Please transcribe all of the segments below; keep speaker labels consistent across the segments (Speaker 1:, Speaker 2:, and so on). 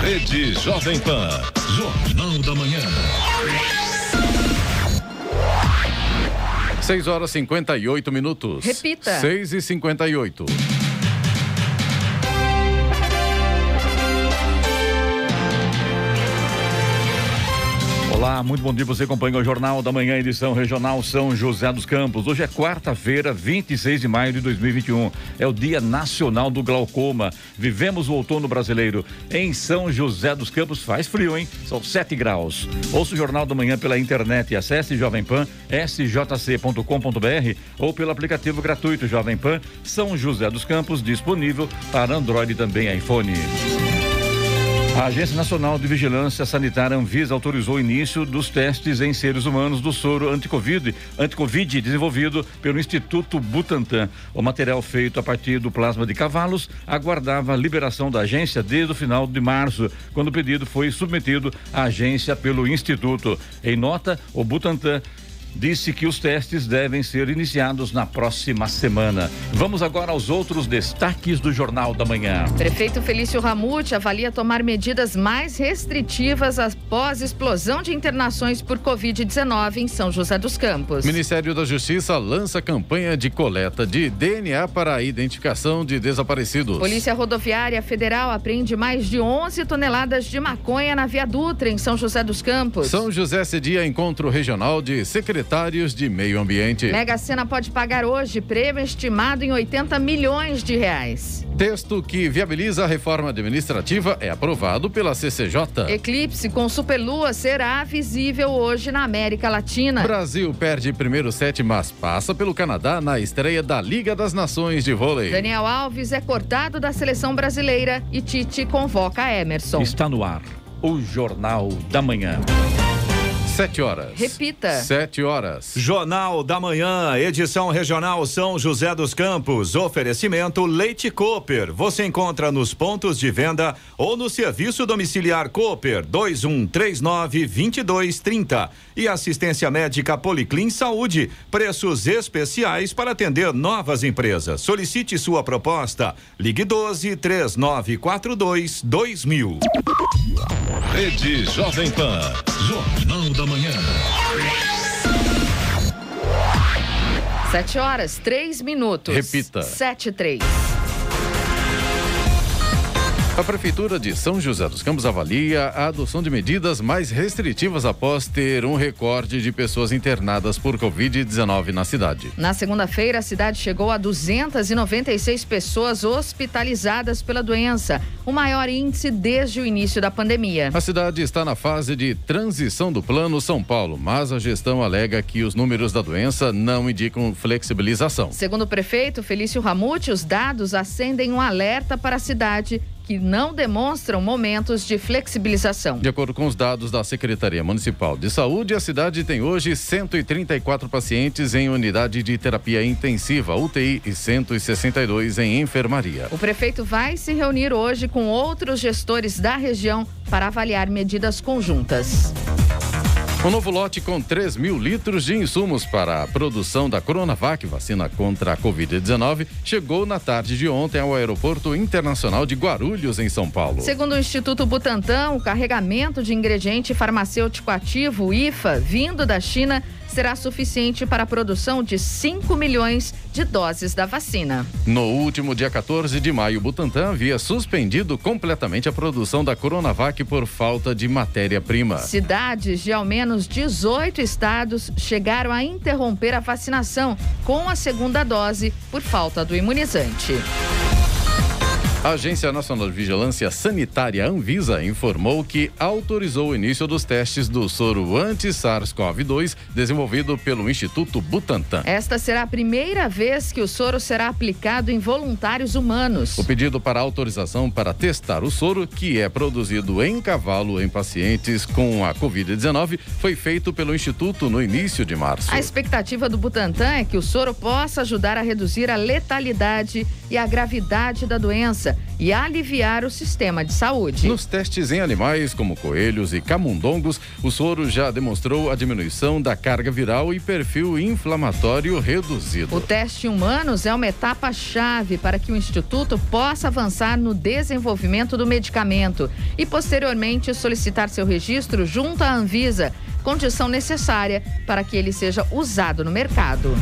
Speaker 1: Rede Jovem Pan. Jornal da Manhã.
Speaker 2: 6 horas 58 minutos.
Speaker 3: Repita.
Speaker 2: 6 e 58 Muito bom dia. Você acompanha o Jornal da Manhã, edição regional São José dos Campos. Hoje é quarta-feira, 26 de maio de 2021. É o Dia Nacional do Glaucoma. Vivemos o outono brasileiro. Em São José dos Campos faz frio, hein? São 7 graus. Ouça o Jornal da Manhã pela internet. Acesse Jovem Pan, sjc.com.br ou pelo aplicativo gratuito Jovem Pan São José dos Campos, disponível para Android e também iPhone. A Agência Nacional de Vigilância Sanitária Anvisa autorizou o início dos testes em seres humanos do soro anti-Covid, anti-Covid desenvolvido pelo Instituto Butantan. O material feito a partir do plasma de cavalos aguardava a liberação da agência desde o final de março, quando o pedido foi submetido à agência pelo Instituto. Em nota, o Butantan disse que os testes devem ser iniciados na próxima semana. Vamos agora aos outros destaques do Jornal da Manhã.
Speaker 3: Prefeito Felício Ramute avalia tomar medidas mais restritivas após explosão de internações por Covid-19 em São José dos Campos.
Speaker 2: Ministério da Justiça lança campanha de coleta de DNA para a identificação de desaparecidos.
Speaker 3: Polícia Rodoviária Federal apreende mais de 11 toneladas de maconha na Via Dutra, em São José dos Campos.
Speaker 2: São José cedia encontro regional de secretários secretários de Meio Ambiente.
Speaker 3: Mega Sena pode pagar hoje prêmio estimado em 80 milhões de reais.
Speaker 2: Texto que viabiliza a reforma administrativa é aprovado pela CCJ.
Speaker 3: Eclipse com superlua será visível hoje na América Latina.
Speaker 2: Brasil perde primeiro set, mas passa pelo Canadá na estreia da Liga das Nações de Vôlei.
Speaker 3: Daniel Alves é cortado da seleção brasileira e Tite convoca Emerson.
Speaker 2: Está no ar o Jornal da Manhã. Sete horas.
Speaker 3: Repita.
Speaker 2: Sete horas.
Speaker 4: Jornal da Manhã, edição regional São José dos Campos. Oferecimento Leite Cooper. Você encontra nos pontos de venda ou no serviço domiciliar Cooper 2139 2230. E assistência médica Policlin Saúde. Preços especiais para atender novas empresas. Solicite sua proposta. Ligue 12 3942 2000.
Speaker 1: Rede Jovem Pan. Jornal da Manhã.
Speaker 3: Sete horas, três minutos.
Speaker 2: Repita.
Speaker 3: Sete, três.
Speaker 2: A Prefeitura de São José dos Campos avalia a adoção de medidas mais restritivas após ter um recorde de pessoas internadas por Covid-19 na cidade.
Speaker 3: Na segunda-feira, a cidade chegou a 296 pessoas hospitalizadas pela doença, o maior índice desde o início da pandemia.
Speaker 2: A cidade está na fase de transição do Plano São Paulo, mas a gestão alega que os números da doença não indicam flexibilização.
Speaker 3: Segundo o prefeito Felício Ramute, os dados acendem um alerta para a cidade que não demonstram momentos de flexibilização.
Speaker 2: De acordo com os dados da Secretaria Municipal de Saúde, a cidade tem hoje 134 pacientes em unidade de terapia intensiva, UTI, e 162 em enfermaria.
Speaker 3: O prefeito vai se reunir hoje com outros gestores da região para avaliar medidas conjuntas.
Speaker 2: Um novo lote com 3 mil litros de insumos para a produção da Coronavac, vacina contra a Covid-19, chegou na tarde de ontem ao Aeroporto Internacional de Guarulhos, em São Paulo.
Speaker 3: Segundo o Instituto Butantan, o carregamento de ingrediente farmacêutico ativo, IFA, vindo da China, será suficiente para a produção de 5 milhões de doses da vacina.
Speaker 2: No último dia 14 de maio, o Butantan havia suspendido completamente a produção da Coronavac por falta de matéria-prima.
Speaker 3: Cidades de ao menos 18 estados chegaram a interromper a vacinação com a segunda dose por falta do imunizante.
Speaker 2: A Agência Nacional de Vigilância Sanitária Anvisa informou que autorizou o início dos testes do soro anti-SARS-CoV-2 desenvolvido pelo Instituto Butantan.
Speaker 3: Esta será a primeira vez que o soro será aplicado em voluntários humanos.
Speaker 2: O pedido para autorização para testar o soro, que é produzido em cavalo em pacientes com a Covid-19, foi feito pelo Instituto no início de março.
Speaker 3: A expectativa do Butantan é que o soro possa ajudar a reduzir a letalidade e a gravidade da doença doença e aliviar o sistema de saúde.
Speaker 5: Nos testes em animais, como coelhos e camundongos, o soro já demonstrou a diminuição da carga viral e perfil inflamatório reduzido.
Speaker 3: O teste em humanos é uma etapa-chave para que o Instituto possa avançar no desenvolvimento do medicamento e, posteriormente, solicitar seu registro junto à Anvisa, condição necessária para que ele seja usado no mercado.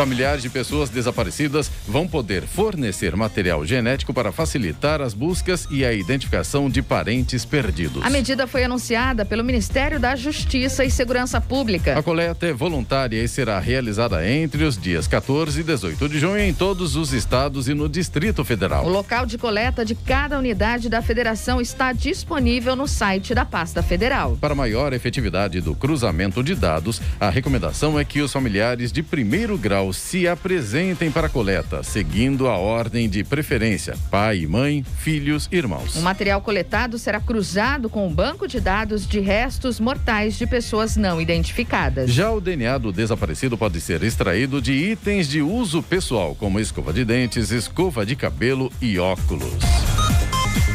Speaker 5: Familiares de pessoas desaparecidas vão poder fornecer material genético para facilitar as buscas e a identificação de parentes perdidos.
Speaker 3: A medida foi anunciada pelo Ministério da Justiça e Segurança Pública.
Speaker 5: A coleta é voluntária e será realizada entre os dias 14 e 18 de junho em todos os estados e no Distrito Federal.
Speaker 3: O local de coleta de cada unidade da federação está disponível no site da pasta federal.
Speaker 5: Para maior efetividade do cruzamento de dados, a recomendação é que os familiares de primeiro grau se apresentem para a coleta, seguindo a ordem de preferência: pai e mãe, filhos e irmãos.
Speaker 3: O material coletado será cruzado com o banco de dados de restos mortais de pessoas não identificadas.
Speaker 5: Já o DNA do desaparecido pode ser extraído de itens de uso pessoal, como escova de dentes, escova de cabelo e óculos.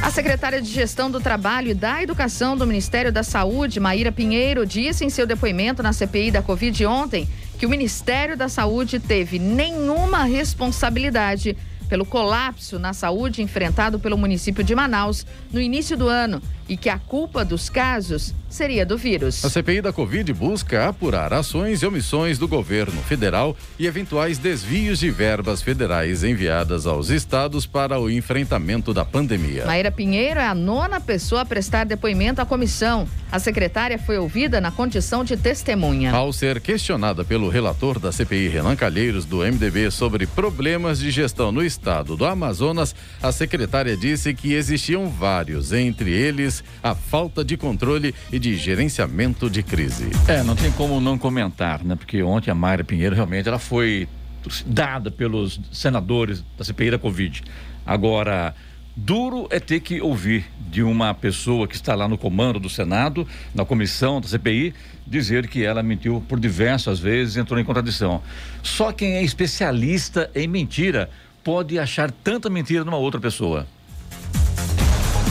Speaker 3: A secretária de Gestão do Trabalho e da Educação do Ministério da Saúde, Maíra Pinheiro, disse em seu depoimento na CPI da Covid ontem que o Ministério da Saúde teve nenhuma responsabilidade pelo colapso na saúde enfrentado pelo município de Manaus no início do ano e que a culpa dos casos seria do vírus.
Speaker 5: A CPI da Covid busca apurar ações e omissões do governo federal e eventuais desvios de verbas federais enviadas aos estados para o enfrentamento da pandemia.
Speaker 3: Maíra Pinheiro é a nona pessoa a prestar depoimento à comissão. A secretária foi ouvida na condição de testemunha.
Speaker 5: Ao ser questionada pelo relator da CPI, Renan Calheiros, do MDB, sobre problemas de gestão no estado do Amazonas, a secretária disse que existiam vários, entre eles a falta de controle e de gerenciamento de crise.
Speaker 2: É, não tem como não comentar, né? Porque ontem a Mayra Pinheiro realmente ela foi dada pelos senadores da CPI da Covid. Agora, duro é ter que ouvir de uma pessoa que está lá no comando do Senado, na comissão da CPI, dizer que ela mentiu por diversas vezes, entrou em contradição. Só quem é especialista em mentira pode achar tanta mentira numa outra pessoa.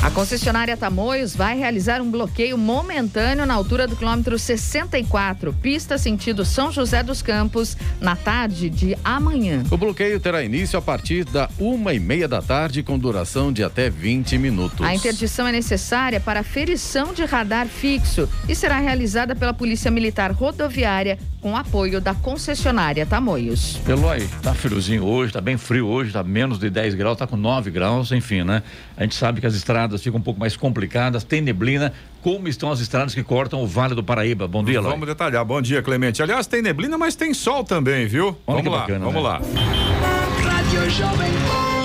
Speaker 3: A concessionária Tamoios vai realizar um bloqueio momentâneo na altura do quilômetro 64, pista sentido São José dos Campos, na tarde de amanhã.
Speaker 5: O bloqueio terá início a partir da uma e meia da tarde, com duração de até 20 minutos.
Speaker 3: A interdição é necessária para ferição de radar fixo e será realizada pela Polícia Militar Rodoviária com apoio da concessionária Tamoios.
Speaker 2: Eloy, tá friozinho hoje, tá bem frio hoje, tá menos de 10 graus, tá com 9 graus, enfim, né? A gente sabe que as estradas ficam um pouco mais complicadas, tem neblina. Como estão as estradas que cortam o Vale do Paraíba? Bom dia, Eloy.
Speaker 4: Vamos detalhar. Bom dia, Clemente. Aliás, tem neblina, mas tem sol também, viu?
Speaker 2: Olha
Speaker 4: vamos lá,
Speaker 2: bacana,
Speaker 4: vamos
Speaker 2: né?
Speaker 4: lá.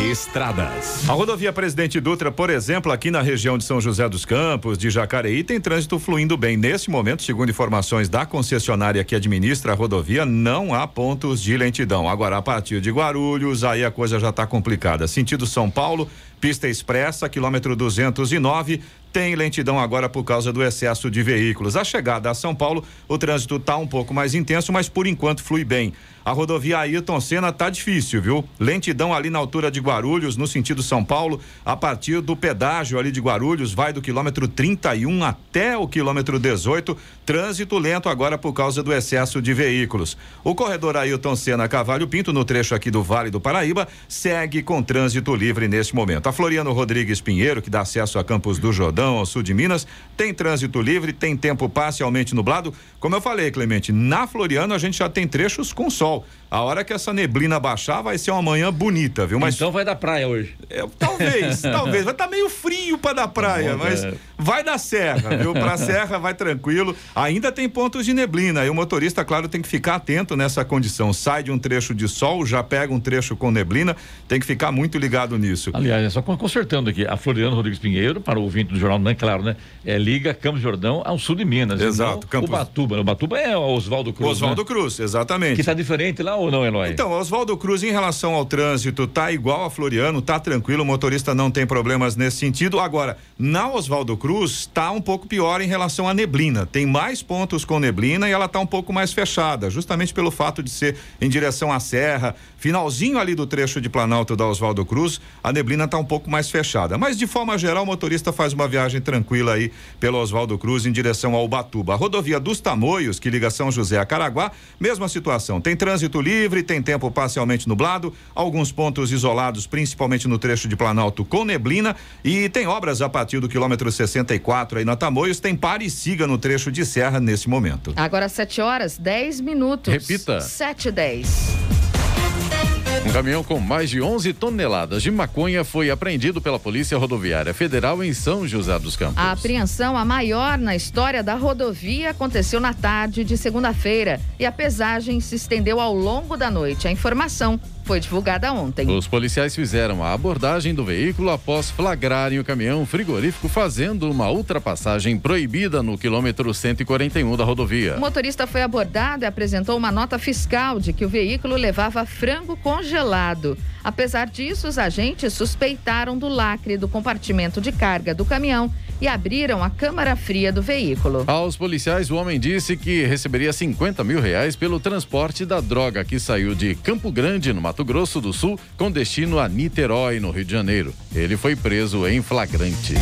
Speaker 6: Estradas.
Speaker 4: A rodovia Presidente Dutra, por exemplo, aqui na região de São José dos Campos, de Jacareí, tem trânsito fluindo bem. Nesse momento, segundo informações da concessionária que administra a rodovia, não há pontos de lentidão. Agora, a partir de Guarulhos, aí a coisa já está complicada. Sentido São Paulo, pista expressa, quilômetro 209, tem lentidão agora por causa do excesso de veículos. A chegada a São Paulo, o trânsito está um pouco mais intenso, mas por enquanto flui bem. A rodovia Ayrton Senna tá difícil, viu? Lentidão ali na altura de Guarulhos, no sentido São Paulo, a partir do pedágio ali de Guarulhos, vai do quilômetro 31 até o quilômetro 18. Trânsito lento agora por causa do excesso de veículos. O corredor Ayrton Senna Cavalho Pinto, no trecho aqui do Vale do Paraíba, segue com trânsito livre neste momento. A Floriano Rodrigues Pinheiro, que dá acesso a Campos do Jordão, ao sul de Minas, tem trânsito livre, tem tempo parcialmente nublado. Como eu falei, Clemente, na Floriano a gente já tem trechos com sol. A hora que essa neblina baixar vai ser uma manhã bonita, viu? Mas
Speaker 2: Então vai da praia hoje.
Speaker 4: é, talvez, talvez. Vai estar meio frio para dar praia,
Speaker 2: bom,
Speaker 4: mas
Speaker 2: é.
Speaker 4: vai da serra, viu? Pra serra vai tranquilo. Ainda tem pontos de neblina. E o motorista, claro, tem que ficar atento nessa condição. Sai de um trecho de sol, já pega um trecho com neblina. Tem que ficar muito ligado nisso.
Speaker 2: Aliás, é só con- consertando aqui. A Floriano Rodrigues Pinheiro, para o ouvinte do Jornal não é claro, né? É, liga Campos Jordão ao sul de Minas.
Speaker 4: Exato.
Speaker 2: Campos... O Batuba. O Batuba é o Oswaldo Cruz.
Speaker 4: Oswaldo
Speaker 2: né?
Speaker 4: Cruz, exatamente.
Speaker 2: Que está diferente lá ou não, Eloy?
Speaker 4: Então, Oswaldo Cruz, em relação ao trânsito, tá igual a Floriano, tá tranquilo, o motorista não tem problemas nesse sentido. Agora, na Oswaldo Cruz, tá um pouco pior em relação à neblina. Tem mais pontos com neblina e ela tá um pouco mais fechada, justamente pelo fato de ser em direção à serra. Finalzinho ali do trecho de Planalto da Oswaldo Cruz, a neblina tá um pouco mais fechada. Mas de forma geral, o motorista faz uma viagem tranquila aí pelo Oswaldo Cruz em direção ao Ubatuba. A rodovia dos Tamoios, que liga São José a Caraguá, mesma situação. Tem trânsito livre, tem tempo parcialmente nublado, alguns pontos isolados, principalmente no trecho de Planalto com neblina e tem obras a partir do quilômetro 64 aí na Tamoios, tem pare e siga no trecho de serra nesse momento.
Speaker 3: Agora 7 horas 10 minutos.
Speaker 5: Repita.
Speaker 3: 7 e 10.
Speaker 5: Um caminhão com mais de 11 toneladas de maconha foi apreendido pela Polícia Rodoviária Federal em São José dos Campos.
Speaker 3: A apreensão, a maior na história da rodovia, aconteceu na tarde de segunda-feira e a pesagem se estendeu ao longo da noite. A informação foi divulgada ontem.
Speaker 5: Os policiais fizeram a abordagem do veículo após flagrarem o caminhão frigorífico fazendo uma ultrapassagem proibida no quilômetro 141 da rodovia.
Speaker 3: O motorista foi abordado e apresentou uma nota fiscal de que o veículo levava frango congelado. Apesar disso, os agentes suspeitaram do lacre do compartimento de carga do caminhão e abriram a câmara fria do veículo.
Speaker 5: Aos policiais, o homem disse que receberia 50 mil reais pelo transporte da droga que saiu de Campo Grande, no Mato Grosso do Sul, com destino a Niterói, no Rio de Janeiro. Ele foi preso em flagrante.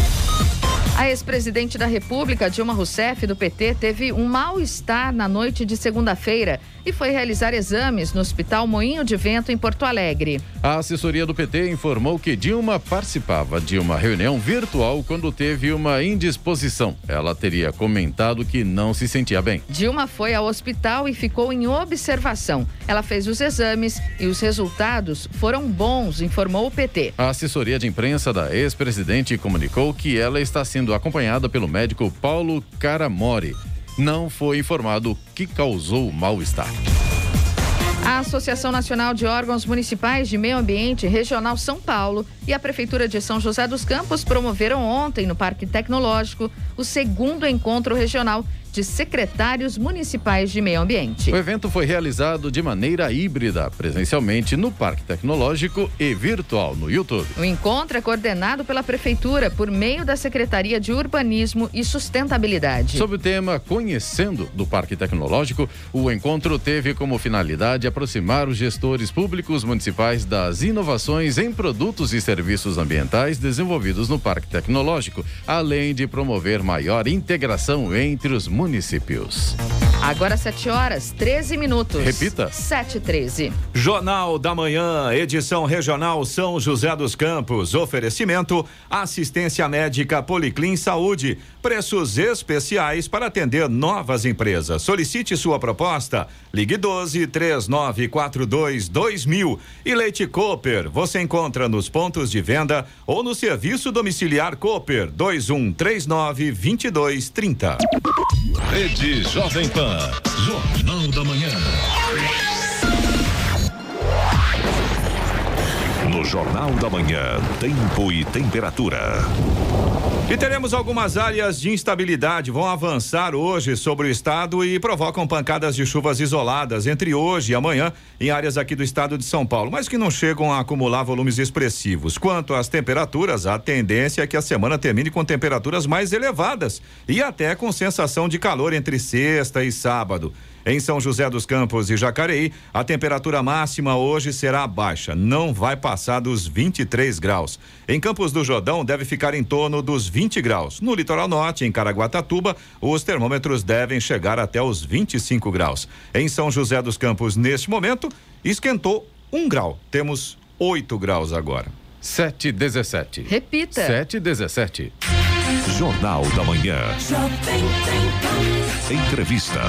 Speaker 3: A ex-presidente da República, Dilma Rousseff, do PT, teve um mal-estar na noite de segunda-feira e foi realizar exames no Hospital Moinho de Vento, em Porto Alegre.
Speaker 5: A assessoria do PT informou que Dilma participava de uma reunião virtual quando teve uma indisposição. Ela teria comentado que não se sentia bem.
Speaker 3: Dilma foi ao hospital e ficou em observação. Ela fez os exames e os resultados foram bons, informou o PT.
Speaker 5: A assessoria de imprensa da ex-presidente comunicou que ela está sendo acompanhada pelo médico Paulo Caramori. Não foi informado o que causou o mal-estar.
Speaker 3: A Associação Nacional de Órgãos Municipais de Meio Ambiente Regional São Paulo e a Prefeitura de São José dos Campos promoveram ontem no Parque Tecnológico o segundo encontro regional de secretários municipais de meio ambiente.
Speaker 5: O evento foi realizado de maneira híbrida, presencialmente no Parque Tecnológico e virtual no YouTube.
Speaker 3: O encontro é coordenado pela Prefeitura por meio da Secretaria de Urbanismo e Sustentabilidade.
Speaker 5: Sob o tema Conhecendo do Parque Tecnológico, o encontro teve como finalidade aproximar os gestores públicos municipais das inovações em produtos e serviços ambientais desenvolvidos no Parque Tecnológico, além de promover maior integração entre os municípios.
Speaker 3: Agora 7 horas, 13 minutos.
Speaker 5: Repita.
Speaker 3: 7 e 13.
Speaker 4: Jornal da Manhã, edição regional São José dos Campos. Oferecimento: assistência médica Policlin Saúde. Preços especiais para atender novas empresas. Solicite sua proposta. Ligue 12 3942 2000. E Leite Cooper. Você encontra nos pontos de venda ou no serviço domiciliar Cooper 2139 2230.
Speaker 1: Rede Jovem Pan. Jornal da Manhã. Jornal da Manhã, tempo e temperatura.
Speaker 4: E teremos algumas áreas de instabilidade vão avançar hoje sobre o estado e provocam pancadas de chuvas isoladas entre hoje e amanhã em áreas aqui do estado de São Paulo, mas que não chegam a acumular volumes expressivos. Quanto às temperaturas, a tendência é que a semana termine com temperaturas mais elevadas e até com sensação de calor entre sexta e sábado. Em São José dos Campos e Jacareí, a temperatura máxima hoje será baixa, não vai passar dos 23 graus. Em Campos do Jordão, deve ficar em torno dos 20 graus. No litoral norte, em Caraguatatuba, os termômetros devem chegar até os 25 graus. Em São José dos Campos, neste momento, esquentou um grau. Temos 8 graus agora.
Speaker 5: 7 17.
Speaker 3: Repita.
Speaker 5: 7 17.
Speaker 1: Jornal da Manhã. Entrevista.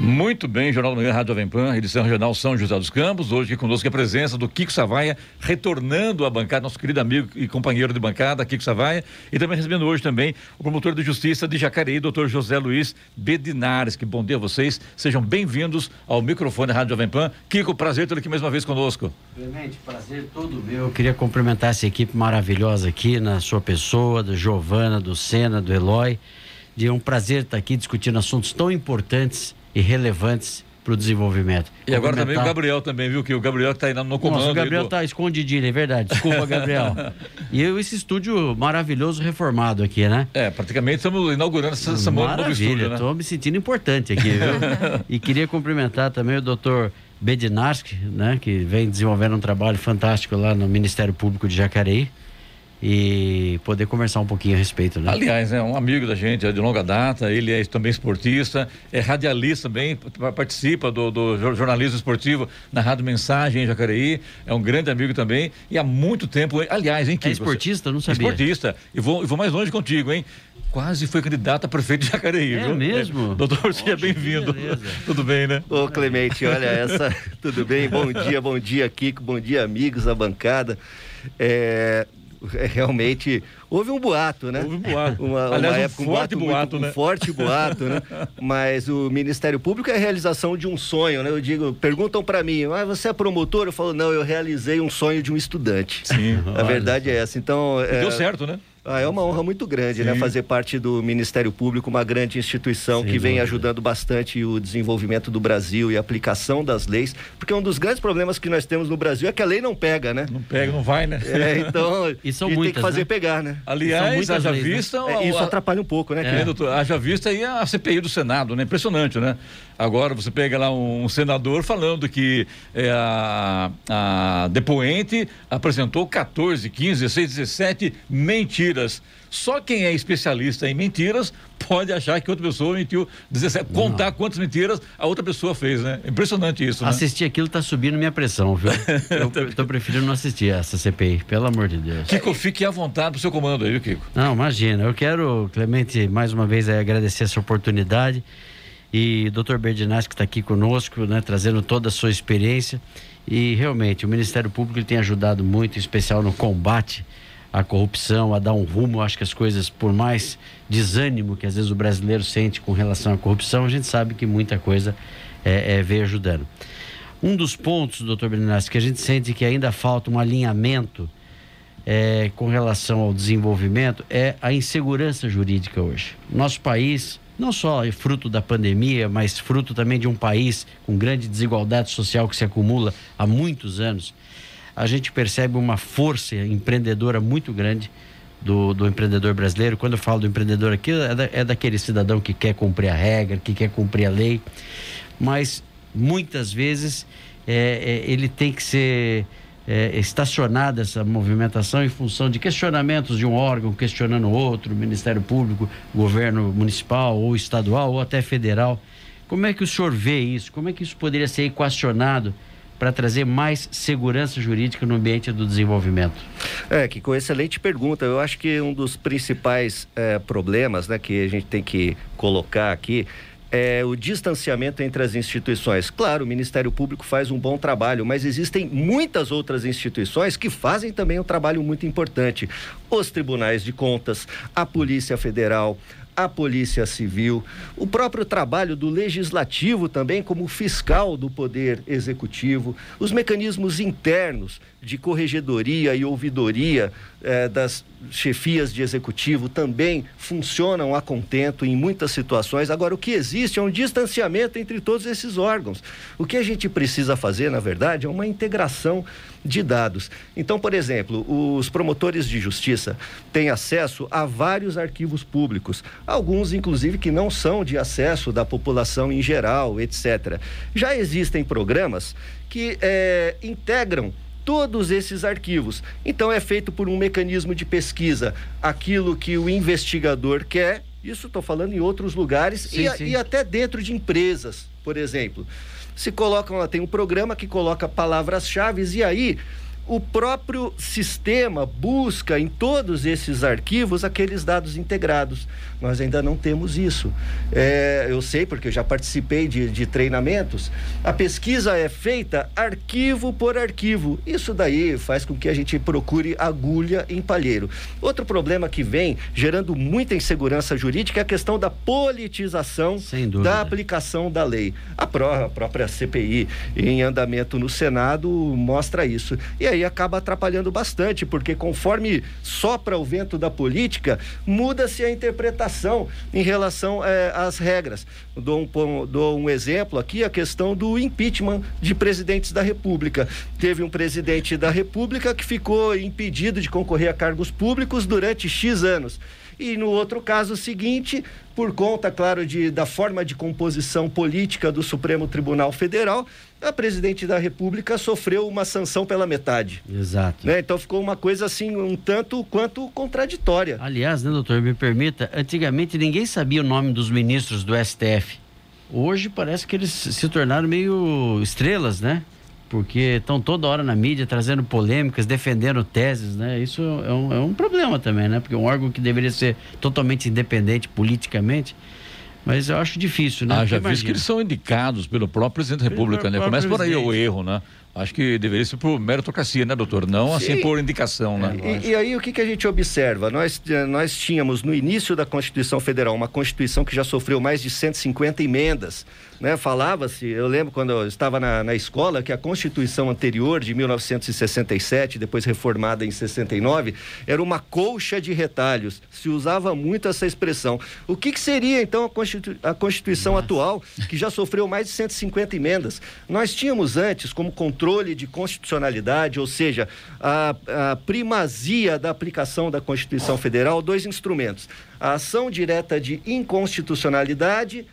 Speaker 2: Muito bem, Jornal da Manhã, Rádio Jovem Pan, edição regional São José dos Campos. Hoje aqui conosco a presença do Kiko Savaia, retornando à bancada, nosso querido amigo e companheiro de bancada, Kiko Savaia. E também recebendo hoje também o promotor de justiça de Jacareí, doutor José Luiz Bedinares. Que bom dia a vocês. Sejam bem-vindos ao microfone Rádio Jovem Pan. Kiko, prazer ter aqui mais uma vez conosco.
Speaker 6: Clemente, prazer todo meu. Eu queria cumprimentar essa equipe maravilhosa aqui, na sua pessoa, do Giovana, do Sena, do Eloy. De um prazer estar aqui discutindo assuntos tão importantes e relevantes para o desenvolvimento.
Speaker 2: E agora também o Gabriel também, viu? Que o Gabriel está aí no comando. Nossa,
Speaker 6: o Gabriel está
Speaker 2: do...
Speaker 6: escondidinho, é verdade. Desculpa, Gabriel. e eu, esse estúdio maravilhoso reformado aqui, né?
Speaker 2: É, praticamente estamos inaugurando essa semana
Speaker 6: novo estúdio, né? Estou me sentindo importante aqui, viu? e queria cumprimentar também o doutor Bedinarski, né? Que vem desenvolvendo um trabalho fantástico lá no Ministério Público de Jacareí e poder conversar um pouquinho a respeito. Né?
Speaker 2: Aliás, é um amigo da gente, é de longa data, ele é também esportista, é radialista também, participa do, do jornalismo esportivo na Rádio Mensagem em Jacareí, é um grande amigo também e há muito tempo, aliás, hein, Kiko?
Speaker 6: É esportista? Não sabia.
Speaker 2: Esportista. E vou, e vou mais longe contigo, hein? Quase foi candidato a prefeito de Jacareí,
Speaker 6: é
Speaker 2: viu?
Speaker 6: mesmo?
Speaker 2: É. Doutor, seja bem-vindo. Tudo bem, né?
Speaker 7: Ô, Clemente, olha essa. Tudo bem? Bom dia, bom dia, Kiko, bom dia, amigos da bancada. É, é, realmente houve um boato, né?
Speaker 2: Houve um boato.
Speaker 7: Uma,
Speaker 2: Aliás,
Speaker 7: uma
Speaker 2: um
Speaker 7: época,
Speaker 2: forte
Speaker 7: um boato,
Speaker 2: boato,
Speaker 7: muito,
Speaker 2: né?
Speaker 7: Um forte boato, né? Mas o Ministério Público é a realização de um sonho, né? Eu digo, perguntam para mim, ah, você é promotor? Eu falo, não, eu realizei um sonho de um estudante.
Speaker 2: Sim.
Speaker 7: A verdade é essa. Então, é...
Speaker 2: deu certo, né?
Speaker 7: Ah, é uma honra muito grande, né?
Speaker 2: Sim.
Speaker 7: Fazer parte do Ministério Público, uma grande instituição
Speaker 6: Sem
Speaker 7: que vem ajudando bastante o desenvolvimento do Brasil e a aplicação das leis, porque um dos grandes problemas que nós temos no Brasil é que a lei não pega, né?
Speaker 2: Não pega, não vai, né?
Speaker 7: É, então,
Speaker 6: E são
Speaker 7: a gente tem
Speaker 6: muitas,
Speaker 7: que fazer
Speaker 6: né?
Speaker 7: pegar, né?
Speaker 6: São
Speaker 2: Aliás,
Speaker 6: muitas
Speaker 2: haja
Speaker 6: leis, né?
Speaker 2: vista.
Speaker 7: É, isso
Speaker 2: a-
Speaker 7: atrapalha um pouco, né?
Speaker 2: É,
Speaker 7: Clemente?
Speaker 2: doutor, haja vista aí a CPI do Senado, né? Impressionante, né? Agora você pega lá um senador falando que é, a, a depoente apresentou 14, 15, 16, 17 mentiras. Só quem é especialista em mentiras pode achar que outra pessoa mentiu 17. Contar quantas mentiras a outra pessoa fez, né? Impressionante isso, né?
Speaker 6: Assistir aquilo tá subindo minha pressão, viu? Eu tô preferindo não assistir essa CPI, pelo amor de Deus.
Speaker 2: Kiko, fique à vontade pro seu comando aí, Kiko?
Speaker 6: Não, imagina. Eu quero, Clemente, mais uma vez agradecer essa oportunidade e o Dr. Berdinaz que está aqui conosco, né, trazendo toda a sua experiência. E realmente o Ministério Público tem ajudado muito, em especial no combate à corrupção, a dar um rumo. Acho que as coisas, por mais desânimo que às vezes o brasileiro sente com relação à corrupção, a gente sabe que muita coisa é, é, veio ajudando. Um dos pontos, doutor Bernardes, que a gente sente que ainda falta um alinhamento é, com relação ao desenvolvimento é a insegurança jurídica hoje. Nosso país, não só é fruto da pandemia, mas fruto também de um país com grande desigualdade social que se acumula há muitos anos, a gente percebe uma força empreendedora muito grande do, do empreendedor brasileiro. Quando eu falo do empreendedor aqui, é, da- é daquele cidadão que quer cumprir a regra, que quer cumprir a lei, mas muitas vezes é, é, ele tem que ser é, estacionada essa movimentação em função de questionamentos de um órgão questionando outro, Ministério Público, governo municipal ou estadual ou até federal. Como é que o senhor vê isso? Como é que isso poderia ser equacionado para trazer mais segurança jurídica no ambiente do desenvolvimento?
Speaker 7: É, que com excelente pergunta. Eu acho que um dos principais eh, problemas né, que a gente tem que colocar aqui é o distanciamento entre as instituições. Claro, o Ministério Público faz um bom trabalho, mas existem muitas outras instituições que fazem também um trabalho muito importante. Os tribunais de contas, a Polícia Federal, a Polícia Civil, o próprio trabalho do Legislativo também como fiscal do Poder Executivo, os mecanismos internos de corregedoria e ouvidoria eh, das chefias de executivo também funcionam a contento em muitas situações. Agora, o que existe é um distanciamento entre todos esses órgãos. O que a gente precisa fazer, na verdade, é uma integração de dados. Então, por exemplo, os promotores de justiça têm acesso a vários arquivos públicos, alguns, inclusive, que não são de acesso da população em geral, etc. Já existem programas que eh, integram todos esses arquivos. Então é feito por um mecanismo de pesquisa aquilo que o investigador quer. Isso estou falando em outros lugares
Speaker 6: Sim,
Speaker 7: e,
Speaker 6: sim.
Speaker 7: e até dentro de empresas, por exemplo. Se colocam lá, tem um programa que coloca palavras-chave e aí o próprio sistema busca em todos esses arquivos aqueles dados integrados. Nós ainda não temos isso. É, eu sei porque eu já participei de, de treinamentos. A pesquisa é feita arquivo por arquivo. Isso daí faz com que a gente procure agulha em palheiro. Outro problema que vem gerando muita insegurança jurídica é a questão da politização da aplicação da lei. A, pró a própria CPI em andamento no Senado mostra isso. E aí acaba atrapalhando bastante, porque conforme sopra o vento da política, muda-se a interpretação em relação eh, às regras. Dou um, dou um exemplo aqui, a questão do impeachment de presidentes da República. Teve um presidente da República que ficou impedido de concorrer a cargos públicos durante X anos. E no outro caso seguinte, por conta, claro, de, da forma de composição política do Supremo Tribunal Federal, a presidente da República sofreu uma sanção pela metade.
Speaker 6: Exato.
Speaker 7: Né? Então ficou uma coisa assim, um tanto quanto contraditória.
Speaker 6: Aliás, né, doutor, me permita, antigamente ninguém sabia o nome dos ministros do STF. Hoje parece que eles se tornaram meio estrelas, né? Porque estão toda hora na mídia trazendo polêmicas, defendendo teses, né? Isso é um, é um problema também, né? Porque um órgão que deveria ser totalmente independente politicamente, mas eu acho difícil, né?
Speaker 2: Ah, já vi que eles são indicados pelo próprio presidente da República, né? Começa por aí o erro, né? Acho que deveria ser por meritocracia, né, doutor? Não assim Sim. assim por indicação, né?
Speaker 7: E, e, aí o que, que a gente observa? Nós, eh, nós tínhamos no início da Constituição Federal uma Constituição que já sofreu mais de 150 emendas. Né? Falava-se, eu lembro quando eu estava na, na escola, que a Constituição anterior, de 1967, depois reformada em 69, era uma colcha de retalhos. Se usava muito essa expressão. O que, que seria, então, a, Constitu a Constituição Nossa. atual, que já sofreu mais de 150 emendas? Nós tínhamos antes, como controle de constitucionalidade, ou seja, a, a primazia da aplicação da Constituição Federal, dois instrumentos: a ação direta de inconstitucionalidade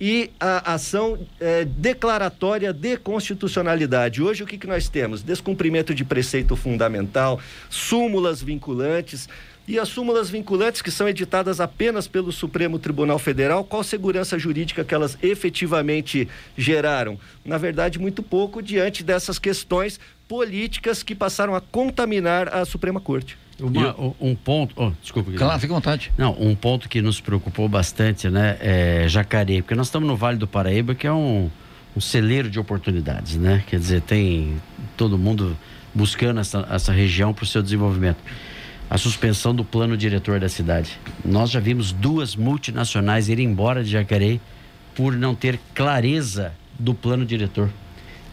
Speaker 7: e a ação é, declaratória de constitucionalidade. Hoje, o que, que nós temos? Descumprimento de preceito fundamental, súmulas vinculantes. E as súmulas vinculantes que são editadas apenas pelo Supremo Tribunal Federal, qual segurança jurídica que elas efetivamente geraram? Na verdade, muito pouco diante dessas questões políticas que passaram a contaminar a Suprema Corte.
Speaker 6: Uma, um ponto, oh, desculpa.
Speaker 2: Claro, fica à vontade.
Speaker 6: Não, um ponto que nos preocupou bastante, né, é Jacareí, porque nós estamos no Vale do Paraíba, que é um, um celeiro de oportunidades, né? Quer dizer, tem todo mundo buscando essa, essa região para o seu desenvolvimento. A suspensão do plano diretor da cidade. Nós já vimos duas multinacionais irem embora de Jacareí por não ter clareza do plano diretor.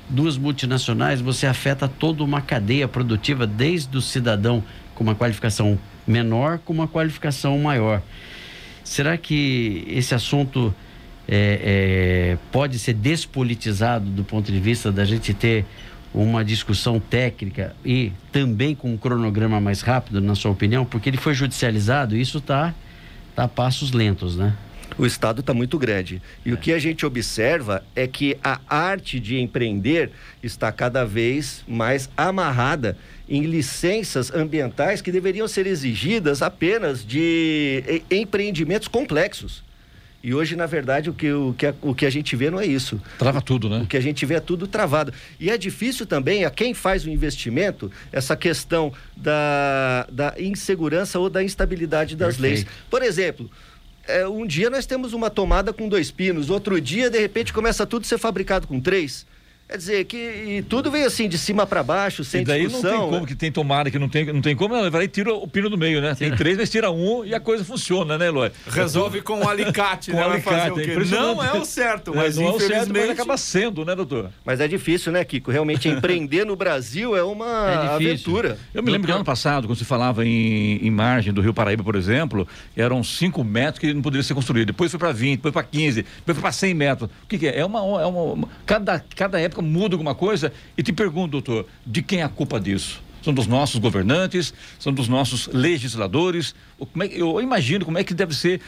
Speaker 6: Duas multinacionais, você afeta toda uma cadeia produtiva, desde o cidadão com uma qualificação menor com uma qualificação maior. Será que esse assunto é, é, pode ser despolitizado do ponto de vista da gente ter uma discussão técnica e também com um cronograma mais rápido, na sua opinião? Porque ele foi judicializado e isso está tá a passos lentos, né?
Speaker 7: O Estado está muito grande. E é. o que a gente observa é que a arte de empreender está cada vez mais amarrada em licenças ambientais que deveriam ser exigidas apenas de empreendimentos complexos. E hoje, na verdade, o que, o, que a, o que a gente vê não é isso.
Speaker 2: Trava tudo, né?
Speaker 7: O que a gente vê é tudo travado. E é difícil também a quem faz o investimento essa questão da, da insegurança ou da instabilidade das Perfeito. leis. Por exemplo, é, um dia nós temos uma tomada com dois pinos, outro dia, de repente, começa tudo a ser fabricado com três. Quer dizer, que tudo vem assim, de cima para baixo, sem e daí
Speaker 2: discussão. não tem como, né? que tem tomada, que não tem, não tem como, ela vai e tira o pino do meio, né? Tem três, mas tira um e a coisa funciona, né, Eloy?
Speaker 4: Resolve com o alicate, com né? alicate, o não é o certo, mas é, não infelizmente... É o certo, mas
Speaker 2: acaba sendo, né, doutor?
Speaker 7: Mas é difícil, né, Kiko? Realmente empreender no Brasil é uma é aventura.
Speaker 2: Eu me lembro que ano passado, quando se falava em, em margem do Rio Paraíba, por exemplo, eram 5 metros que não poderia ser construído. Depois foi para 20, depois para 15, depois foi para 100 metros. O que, que é? É uma, é uma. Cada, cada época muda alguma coisa e te pergunto, doutor, de quem é a culpa disso? São dos nossos governantes, são dos nossos legisladores. É, eu imagino como é que deve ser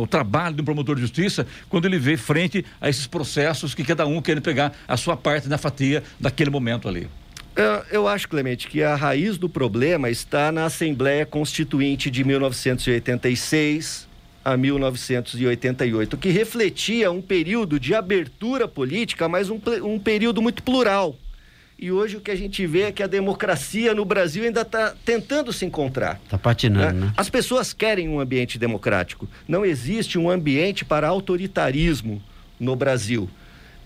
Speaker 2: o trabalho de um promotor de justiça quando ele vê frente a esses processos que cada um quer pegar a sua parte na fatia daquele momento ali.
Speaker 7: Eu, eu acho, Clemente, que a raiz do problema está na Assembleia Constituinte de 1986, a 1988, que refletia um período de abertura política, mas um, um período muito plural. E hoje o que a gente vê é que a democracia no Brasil ainda está tentando se encontrar.
Speaker 6: Está patinando, né? né?
Speaker 7: As pessoas querem um ambiente democrático. Não existe um ambiente para autoritarismo no Brasil.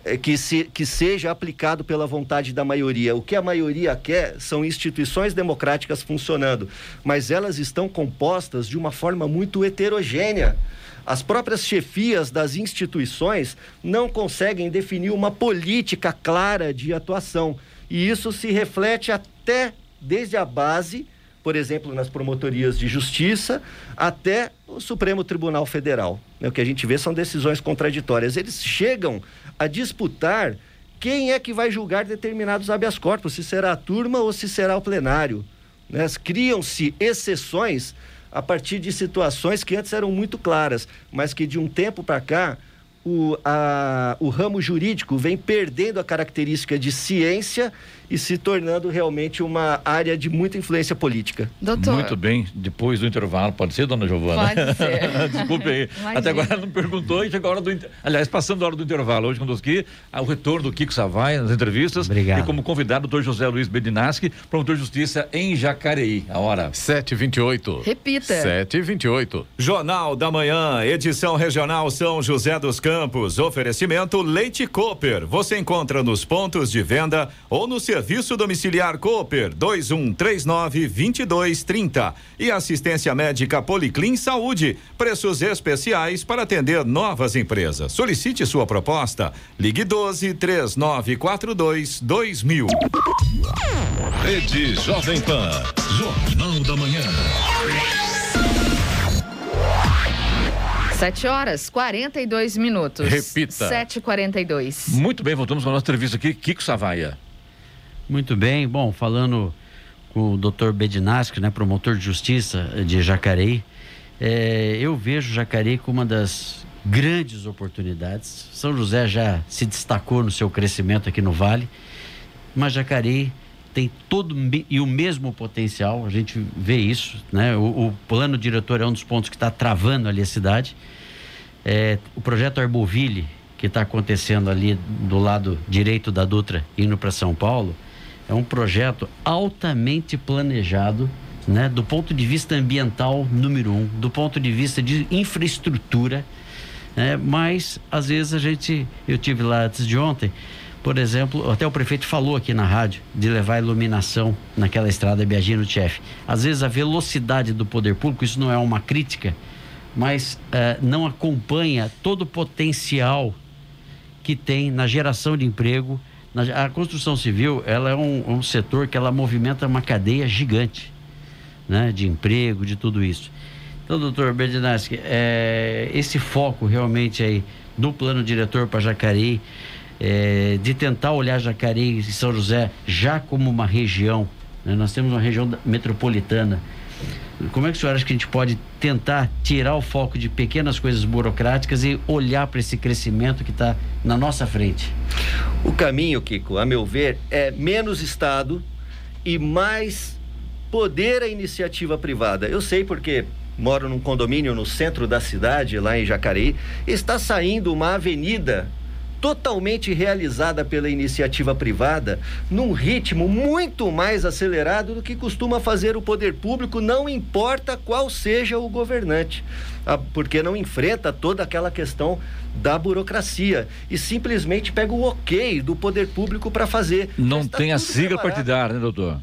Speaker 7: É, que, se, que seja aplicado pela vontade da maioria. O que a maioria quer são instituições democráticas funcionando, mas elas estão compostas de uma forma muito heterogênea. As próprias chefias das instituições não conseguem definir uma política clara de atuação. E isso se reflete até desde a base, por exemplo, nas promotorias de justiça, até o Supremo Tribunal Federal. O que a gente vê são decisões contraditórias. Eles chegam a disputar quem é que vai julgar determinados habeas corpus, se será a turma ou se será o plenário. Né? Criam-se exceções a partir de situações que antes eram muito claras, mas que de um tempo para cá o, a, o ramo jurídico vem perdendo a característica de ciência e se tornando realmente uma área de muita influência política.
Speaker 2: Doutor. Muito bem, depois do intervalo, pode ser, dona Giovana?
Speaker 3: Pode ser.
Speaker 2: Desculpe aí. Imagina. Até agora não perguntou e chegou a hora do. Aliás, passando a hora do intervalo, hoje conosco aqui, o retorno do Kiko Savai nas entrevistas.
Speaker 6: Obrigado.
Speaker 2: E como convidado, o doutor José Luiz Bedinaski, promotor de justiça em Jacareí. A hora.
Speaker 5: 7h28.
Speaker 3: Repita.
Speaker 5: 7h28.
Speaker 4: Jornal da Manhã, edição regional São José dos Campos. Oferecimento Leite Cooper. Você encontra nos pontos de venda ou no serviço Serviço Domiciliar Cooper 2139 2230 e assistência médica Policlin Saúde. Preços especiais para atender novas empresas. Solicite sua proposta. Ligue 12 3942 2000.
Speaker 1: Rede Jovem Pan. Jornal da Manhã.
Speaker 3: 7 horas 42 minutos.
Speaker 2: Repita.
Speaker 3: 7h42.
Speaker 2: Muito bem, voltamos com a nossa entrevista aqui. Kiko Savaia.
Speaker 6: Muito bem. Bom, falando com o doutor Bedinasco, né, promotor de justiça de Jacareí, é, eu vejo Jacareí como uma das grandes oportunidades. São José já se destacou no seu crescimento aqui no Vale, mas Jacareí tem todo e o mesmo potencial, a gente vê isso, né? O, o plano diretor é um dos pontos que está travando ali a cidade. É, o projeto Arboville, que está acontecendo ali do lado direito da Dutra, indo para São Paulo, é um projeto altamente planejado, né, do ponto de vista ambiental número um, do ponto de vista de infraestrutura, né, mas às vezes a gente, eu tive lá antes de ontem, por exemplo, até o prefeito falou aqui na rádio de levar iluminação naquela estrada Biagino Chef. Às vezes a velocidade do poder público, isso não é uma crítica, mas uh, não acompanha todo o potencial que tem na geração de emprego, a construção civil, ela é um, um setor que ela movimenta uma cadeia gigante, né? De emprego, de tudo isso. Então, doutor Berdinaschi, é, esse foco realmente aí do plano diretor para Jacareí, é, de tentar olhar Jacareí e São José já como uma região, né? nós temos uma região metropolitana, como é que o senhor acha que a gente pode tentar tirar o foco de pequenas coisas burocráticas e olhar para esse crescimento que está na nossa frente?
Speaker 7: O caminho, Kiko, a meu ver, é menos Estado e mais poder à iniciativa privada. Eu sei porque moro num condomínio no centro da cidade, lá em Jacareí, está saindo uma avenida totalmente realizada pela iniciativa privada, num ritmo muito mais acelerado do que costuma fazer o poder público, não importa qual seja o governante, ah, porque não enfrenta toda aquela questão da burocracia e simplesmente pega o ok do poder público para fazer.
Speaker 2: Não tem a sigla preparado. partidária, né, doutor?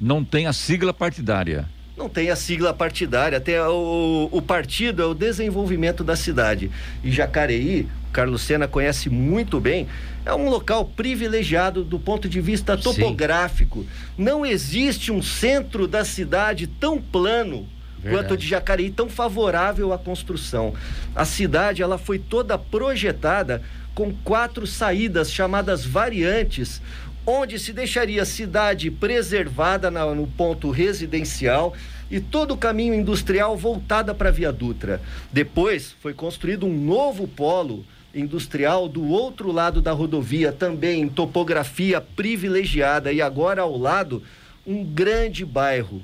Speaker 2: Não tem a sigla partidária
Speaker 7: não tem a sigla partidária, tem o, o partido é o desenvolvimento da cidade. E Jacareí, Carlos Sena conhece muito bem, é um local privilegiado do ponto de vista topográfico. Sim. Não existe um centro da cidade tão plano Verdade. quanto de Jacareí, tão favorável à construção. A cidade ela foi toda projetada com quatro saídas chamadas variantes, onde se deixaria a cidade preservada na, no ponto residencial e todo o caminho industrial voltada para a Via Dutra. Depois foi construído um novo polo industrial do outro lado da rodovia, também em topografia privilegiada, e agora ao lado um grande bairro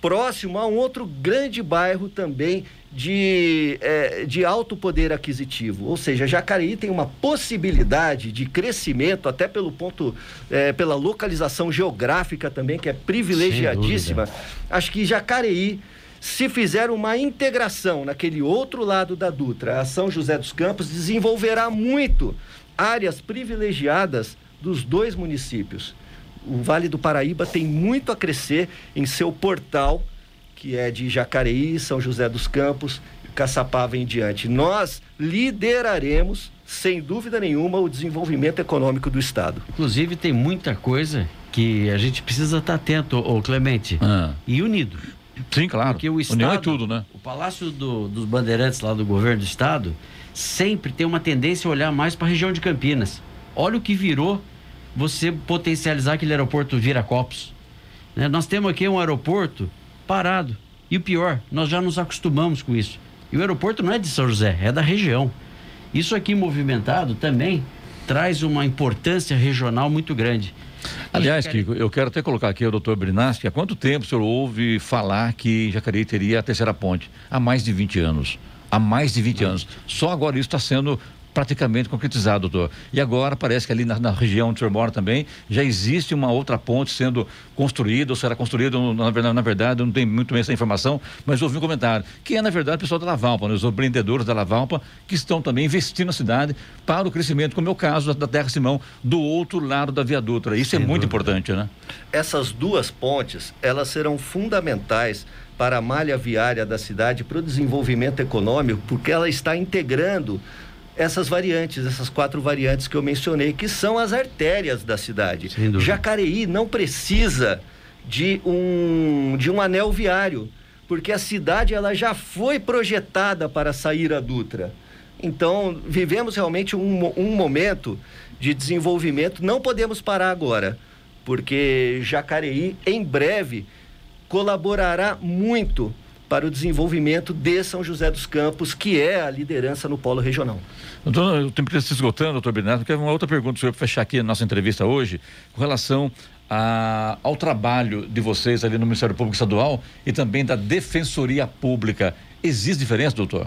Speaker 7: próximo a um outro grande bairro também de, é, de alto poder aquisitivo. Ou seja, Jacareí tem uma possibilidade de crescimento, até pelo ponto, é, pela localização geográfica também, que é privilegiadíssima. Acho que Jacareí se fizer uma integração naquele outro lado da Dutra, a São José dos Campos, desenvolverá muito áreas privilegiadas dos dois municípios. O Vale do Paraíba tem muito a crescer em seu portal que é de Jacareí, São José dos Campos, Caçapava em diante. Nós lideraremos, sem dúvida nenhuma, o desenvolvimento econômico do Estado.
Speaker 6: Inclusive, tem muita coisa que a gente precisa estar atento, ô Clemente, ah. e unido.
Speaker 2: Sim, claro.
Speaker 6: Porque o Estado, União é tudo, né? O Palácio do, dos Bandeirantes lá do governo do Estado sempre tem uma tendência a olhar mais para a região de Campinas. Olha o que virou você potencializar aquele aeroporto Viracopos. Né? Nós temos aqui um aeroporto parado. E o pior, nós já nos acostumamos com isso. E o aeroporto não é de São José, é da região. Isso aqui movimentado também traz uma importância regional muito grande.
Speaker 2: Aliás, Kiko, eu quero até colocar aqui o doutor Brinaschi, há quanto tempo o senhor ouve falar que Jacareí teria a terceira ponte? Há mais de 20 anos. Há mais de 20 anos. Só agora isso está sendo praticamente concretizado, doutor. E agora parece que ali na, na, região onde o senhor mora também já existe uma outra ponte sendo construída, ou será construída, na verdade, na verdade, eu não tenho muito bem essa informação, mas ouvi um comentário, que é, na verdade, o pessoal da Lavalpa, né, os empreendedores da Lavalpa, que estão também investindo na cidade para o crescimento, como é o caso da Terra Simão, do outro lado da Via Dutra. Isso é Sem é muito dúvida. importante, né?
Speaker 7: Essas duas pontes, elas serão fundamentais para a malha viária da cidade, para o desenvolvimento econômico, porque ela está integrando essas variantes, essas quatro variantes que eu mencionei, que são as artérias da cidade. Jacareí não precisa de um, de um anel viário, porque a cidade ela já foi projetada para sair a Dutra. Então, vivemos realmente um, um momento de desenvolvimento, não podemos parar agora, porque Jacareí, em breve, colaborará muito para o desenvolvimento de São José dos Campos, que é a liderança no polo regional.
Speaker 2: Doutor, o tempo está se esgotando, doutor Bernardo, quero uma outra pergunta para fechar aqui a nossa entrevista hoje, com relação a, ao trabalho de vocês ali no Ministério Público Estadual e também da Defensoria Pública. Existe diferença, doutor?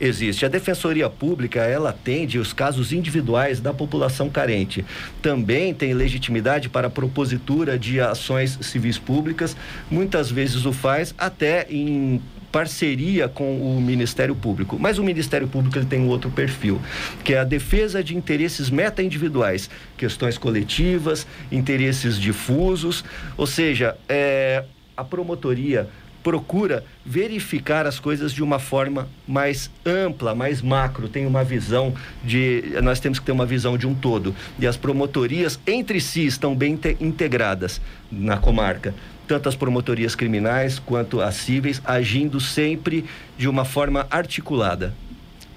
Speaker 7: Existe. A Defensoria Pública, ela atende os casos individuais da população carente. Também tem legitimidade para a propositura de ações civis públicas. Muitas vezes o faz até em parceria com o Ministério Público. Mas o Ministério Público ele tem um outro perfil, que é a defesa de interesses meta-individuais, questões coletivas, interesses difusos, ou seja, é, a promotoria procura verificar as coisas de uma forma mais ampla, mais macro, tem uma visão de nós temos que ter uma visão de um todo. E as promotorias entre si estão bem integradas na comarca, tanto as promotorias criminais quanto as cíveis, agindo sempre de uma forma articulada.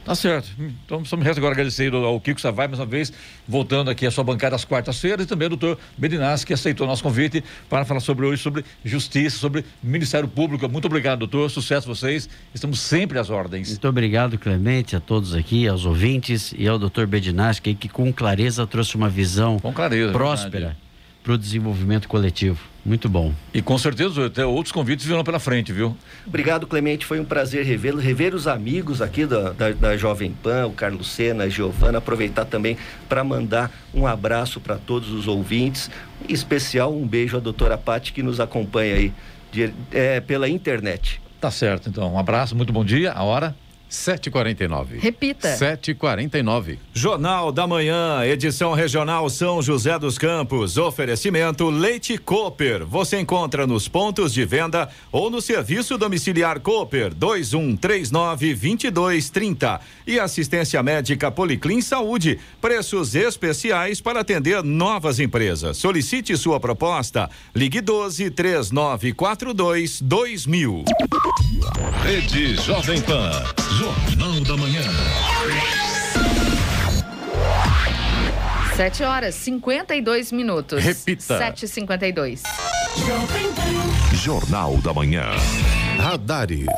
Speaker 2: Tá certo. Então, só me resta agora agradecer ao Kiko Savai, mais uma vez, voltando aqui à sua bancada às quartas-feiras, e também ao doutor Bedinassi, que aceitou o nosso convite para falar sobre hoje, sobre justiça, sobre Ministério Público. Muito obrigado, doutor. Sucesso a vocês. Estamos sempre às ordens.
Speaker 6: Muito obrigado, Clemente, a todos aqui, aos ouvintes e ao doutor Bedinassi, que, com clareza trouxe uma visão
Speaker 2: clareza,
Speaker 6: próspera para o desenvolvimento coletivo. Muito bom.
Speaker 2: E com certeza até outros convites virão pela frente, viu?
Speaker 7: Obrigado, Clemente. Foi um prazer revê-lo, rever os amigos aqui da, da, da Jovem Pan, o Carlos Sena, a Giovana. Aproveitar também para mandar um abraço para todos os ouvintes. Em especial, um beijo à doutora Pati, que nos acompanha aí de, é, pela internet.
Speaker 2: Tá certo, então. Um abraço, muito bom dia. A hora?
Speaker 5: 7h49.
Speaker 3: Repita.
Speaker 5: 7h49.
Speaker 4: Jornal da Manhã, edição regional São José dos Campos. Oferecimento Leite Cooper. Você encontra nos pontos de venda ou no serviço domiciliar Cooper 2139 2230. E assistência médica Policlin Saúde. Preços especiais para atender novas empresas. Solicite sua proposta. Ligue 12 3942 2000.
Speaker 1: Rede Jovem Pan. Jornal da Manhã.
Speaker 3: 7 horas 52 minutos.
Speaker 5: Repita.
Speaker 3: 7h52.
Speaker 1: Jornal da Manhã.
Speaker 5: Radares.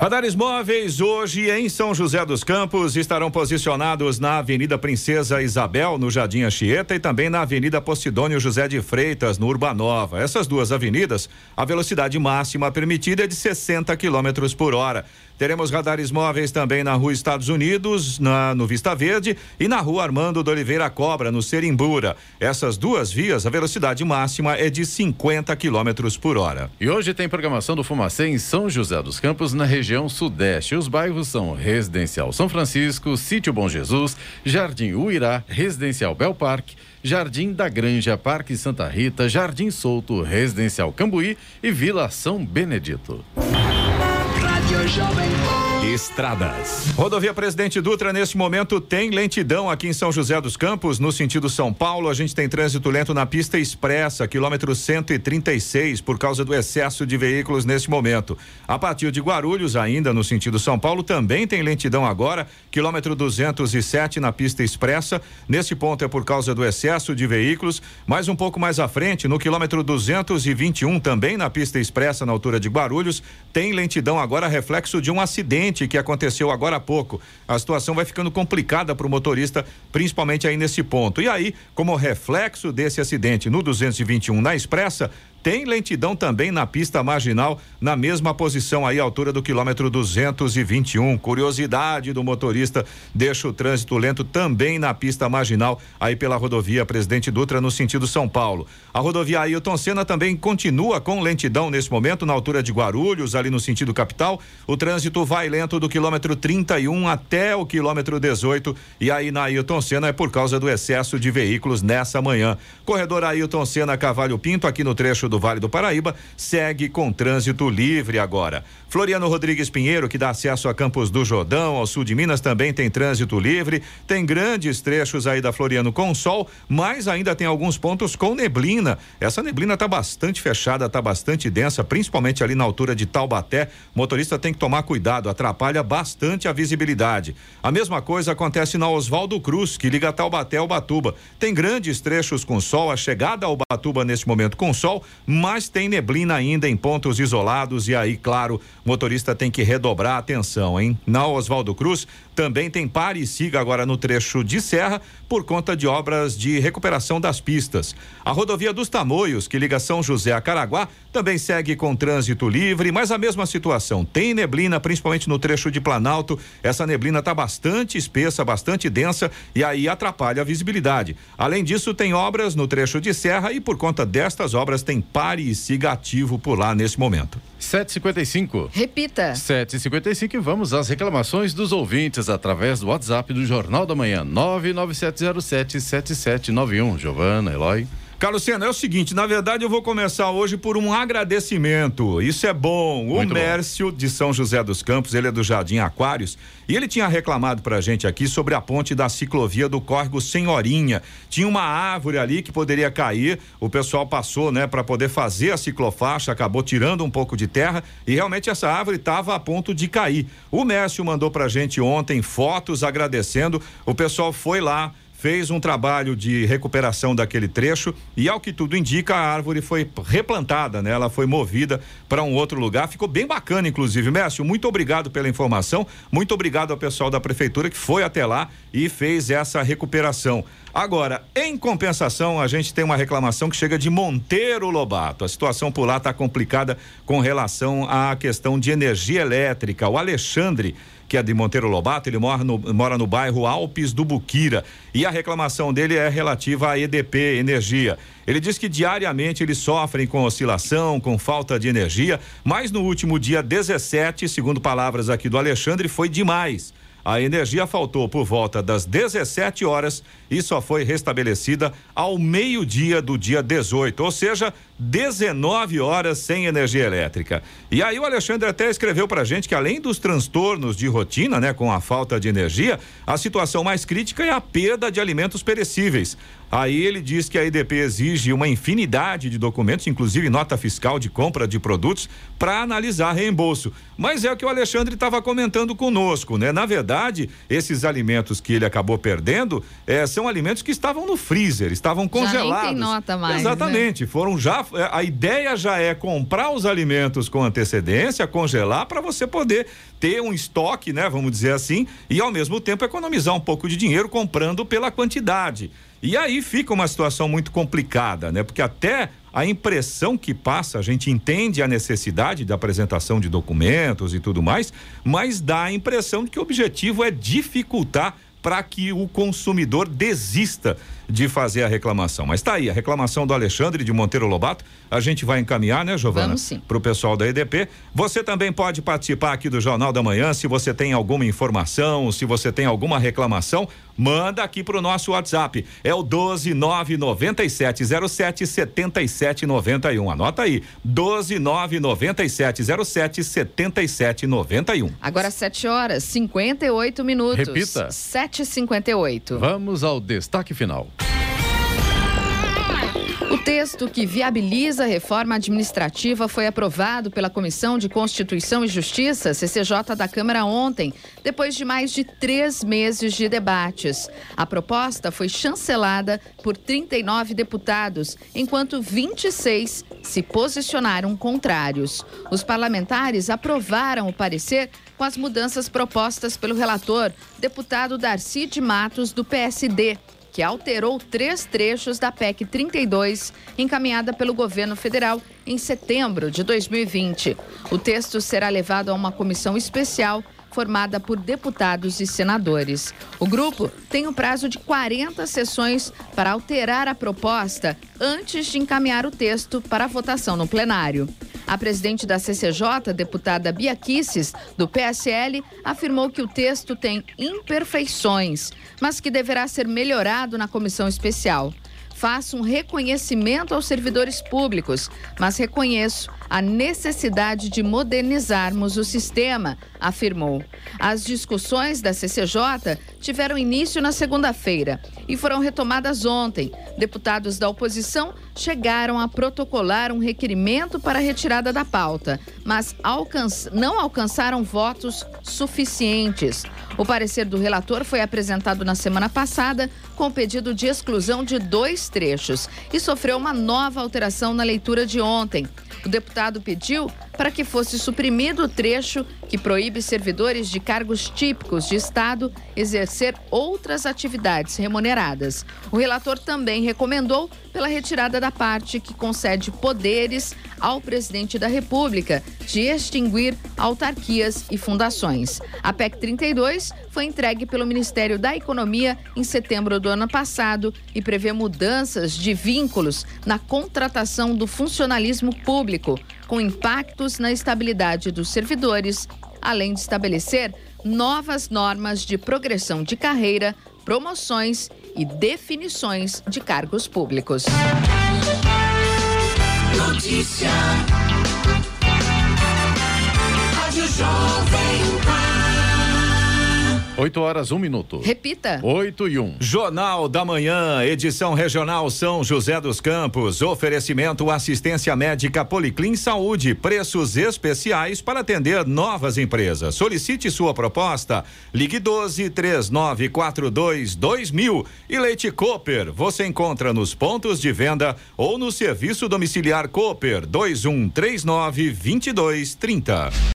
Speaker 4: Radares móveis hoje em São José dos Campos estarão posicionados na Avenida Princesa Isabel, no Jardim Anchieta, e também na Avenida Posidônio José de Freitas, no Urbanova. Essas duas avenidas, a velocidade máxima permitida é de 60 km por hora. Teremos radares móveis também na Rua Estados Unidos, na, no Vista Verde e na Rua Armando de Oliveira Cobra, no Serimbura. Essas duas vias, a velocidade máxima é de 50 km por hora.
Speaker 5: E hoje tem programação do Fumacê em São José dos Campos, na região sudeste. Os bairros são Residencial São Francisco, Sítio Bom Jesus, Jardim Uirá, Residencial Bel Parque, Jardim da Granja, Parque Santa Rita, Jardim Solto, Residencial Cambuí e Vila São Benedito.
Speaker 4: shopping for Estradas. Rodovia Presidente Dutra, neste momento, tem lentidão aqui em São José dos Campos, no sentido São Paulo. A gente tem trânsito lento na pista expressa, quilômetro 136, por causa do excesso de veículos neste momento. A partir de Guarulhos, ainda no sentido São Paulo, também tem lentidão agora, quilômetro 207 na pista expressa. Neste ponto é por causa do excesso de veículos. Mais um pouco mais à frente, no quilômetro 221, também na pista expressa, na altura de Guarulhos, tem lentidão agora, reflexo de um acidente que aconteceu agora há pouco. A situação vai ficando complicada para o motorista, principalmente aí nesse ponto. E aí, como reflexo desse acidente no 221 na Expressa, tem lentidão também na pista marginal, na mesma posição aí, altura do quilômetro 221. Curiosidade do motorista deixa o trânsito lento também na pista marginal, aí pela rodovia Presidente Dutra, no sentido São Paulo. A rodovia Ailton Senna também continua com lentidão nesse momento, na altura de Guarulhos, ali no sentido capital. O trânsito vai lento do quilômetro 31 até o quilômetro 18. E aí na Ailton Senna é por causa do excesso de veículos nessa manhã. Corredor Ailton Senna Cavalho Pinto, aqui no trecho do do Vale do Paraíba segue com trânsito livre agora. Floriano Rodrigues Pinheiro, que dá acesso a Campos do Jordão, ao sul de Minas, também tem trânsito livre. Tem grandes trechos aí da Floriano com sol, mas ainda tem alguns pontos com neblina. Essa neblina está bastante fechada, está bastante densa, principalmente ali na altura de Taubaté. Motorista tem que tomar cuidado, atrapalha bastante a visibilidade. A mesma coisa acontece na Oswaldo Cruz, que liga Taubaté ao Batuba. Tem grandes trechos com sol, a chegada ao Batuba nesse momento com sol, mas tem neblina ainda em pontos isolados e aí, claro, motorista tem que redobrar a atenção, hein? Na Oswaldo Cruz também tem pare e siga agora no trecho de serra por conta de obras de recuperação das pistas. A rodovia dos Tamoios, que liga São José a Caraguá, também segue com trânsito livre, mas a mesma situação. Tem neblina, principalmente no trecho de Planalto. Essa neblina está bastante espessa, bastante densa e aí atrapalha a visibilidade. Além disso, tem obras no trecho de serra e por conta destas obras tem pare e siga ativo por lá nesse momento.
Speaker 5: 755.
Speaker 3: Repita.
Speaker 5: 755 e vamos às reclamações dos ouvintes através do WhatsApp do Jornal da Manhã. 997077791. Giovana, Eloy.
Speaker 4: Carlos Sena, é o seguinte, na verdade eu vou começar hoje por um agradecimento. Isso é bom.
Speaker 5: Muito
Speaker 4: o Mércio de São José dos Campos, ele é do Jardim Aquários, e ele tinha reclamado pra gente aqui sobre a ponte da ciclovia do Córrego Senhorinha. Tinha uma árvore ali que poderia cair, o pessoal passou, né, para poder fazer a ciclofaixa, acabou tirando um pouco de terra e realmente essa árvore estava a ponto de cair. O Mércio mandou pra gente ontem fotos agradecendo. O pessoal foi lá, fez um trabalho de recuperação daquele trecho e ao que tudo indica a árvore foi replantada, né? Ela foi movida para um outro lugar, ficou bem bacana inclusive. Mércio, muito obrigado pela informação, muito obrigado ao pessoal da prefeitura que foi até lá e fez essa recuperação. Agora, em compensação, a gente tem uma reclamação que chega de Monteiro Lobato. A situação por lá está complicada com relação à questão de energia elétrica. O Alexandre que é de Monteiro Lobato, ele mora no, mora no bairro Alpes do Buquira. E a reclamação dele é relativa à EDP Energia. Ele diz que diariamente eles sofrem com oscilação, com falta de energia, mas no último dia 17, segundo palavras aqui do Alexandre, foi demais. A energia faltou por volta das 17 horas e só foi restabelecida ao meio-dia do dia 18, ou seja, 19 horas sem energia elétrica. E aí o Alexandre até escreveu pra gente que além dos transtornos de rotina, né, com a falta de energia, a situação mais crítica é a perda de alimentos perecíveis. Aí ele diz que a EDP exige uma infinidade de documentos, inclusive nota fiscal de compra de produtos, para analisar reembolso. Mas é o que o Alexandre estava comentando conosco, né? Na verdade, esses alimentos que ele acabou perdendo eh, são alimentos que estavam no freezer, estavam congelados.
Speaker 3: Já nem tem nota mais.
Speaker 4: Exatamente,
Speaker 3: né?
Speaker 4: foram já a ideia já é comprar os alimentos com antecedência, congelar para você poder ter um estoque, né, vamos dizer assim, e ao mesmo tempo economizar um pouco de dinheiro comprando pela quantidade. E aí fica uma situação muito complicada, né? Porque até a impressão que passa, a gente entende a necessidade da apresentação de documentos e tudo mais, mas dá a impressão de que o objetivo é dificultar para que o consumidor desista de fazer a reclamação. Mas está aí, a reclamação do Alexandre de Monteiro Lobato, a gente vai encaminhar, né, Giovana?
Speaker 3: Vamos sim.
Speaker 4: Para o pessoal da EDP. Você também pode participar aqui do Jornal da Manhã, se você tem alguma informação, se você tem alguma reclamação, manda aqui para o nosso WhatsApp. É o 1299707 7791. Anota aí, 1299707 7791.
Speaker 3: Agora 7 horas 58 minutos.
Speaker 5: Repita.
Speaker 3: 7h58.
Speaker 5: Vamos ao destaque final.
Speaker 3: O texto que viabiliza a reforma administrativa foi aprovado pela Comissão de Constituição e Justiça, CCJ, da Câmara ontem, depois de mais de três meses de debates. A proposta foi chancelada por 39 deputados, enquanto 26 se posicionaram contrários. Os parlamentares aprovaram o parecer com as mudanças propostas pelo relator, deputado Darcy de Matos, do PSD que alterou três trechos da PEC 32, encaminhada pelo governo federal em setembro de 2020. O texto será levado a uma comissão especial formada por deputados e senadores. O grupo tem um prazo de 40 sessões para alterar a proposta antes de encaminhar o texto para votação no plenário. A presidente da CCJ, deputada Bia Kisses, do PSL, afirmou que o texto tem imperfeições, mas que deverá ser melhorado na comissão especial faço um reconhecimento aos servidores públicos, mas reconheço a necessidade de modernizarmos o sistema, afirmou. As discussões da CCJ tiveram início na segunda-feira e foram retomadas ontem. Deputados da oposição chegaram a protocolar um requerimento para a retirada da pauta, mas alcanç... não alcançaram votos suficientes. O parecer do relator foi apresentado na semana passada com pedido de exclusão de dois trechos e sofreu uma nova alteração na leitura de ontem. O deputado pediu para que fosse suprimido o trecho que proíbe servidores de cargos típicos de Estado exercer outras atividades remuneradas. O relator também recomendou pela retirada da parte que concede poderes ao presidente da República de extinguir autarquias e fundações. A PEC 32 foi entregue pelo Ministério da Economia em setembro do ano passado e prevê mudanças de vínculos na contratação do funcionalismo público, com impactos na estabilidade dos servidores, além de estabelecer novas normas de progressão de carreira, promoções e definições de cargos públicos.
Speaker 8: Notícia. Rádio Jovem Pan.
Speaker 5: 8 horas, 1 minuto.
Speaker 3: Repita.
Speaker 5: 8 e 1.
Speaker 4: Jornal da Manhã, edição regional São José dos Campos. Oferecimento assistência médica Policlin Saúde. Preços especiais para atender novas empresas. Solicite sua proposta. Ligue 12 3942 2000. E Leite Cooper. Você encontra nos pontos de venda ou no serviço domiciliar Cooper 2139 2230.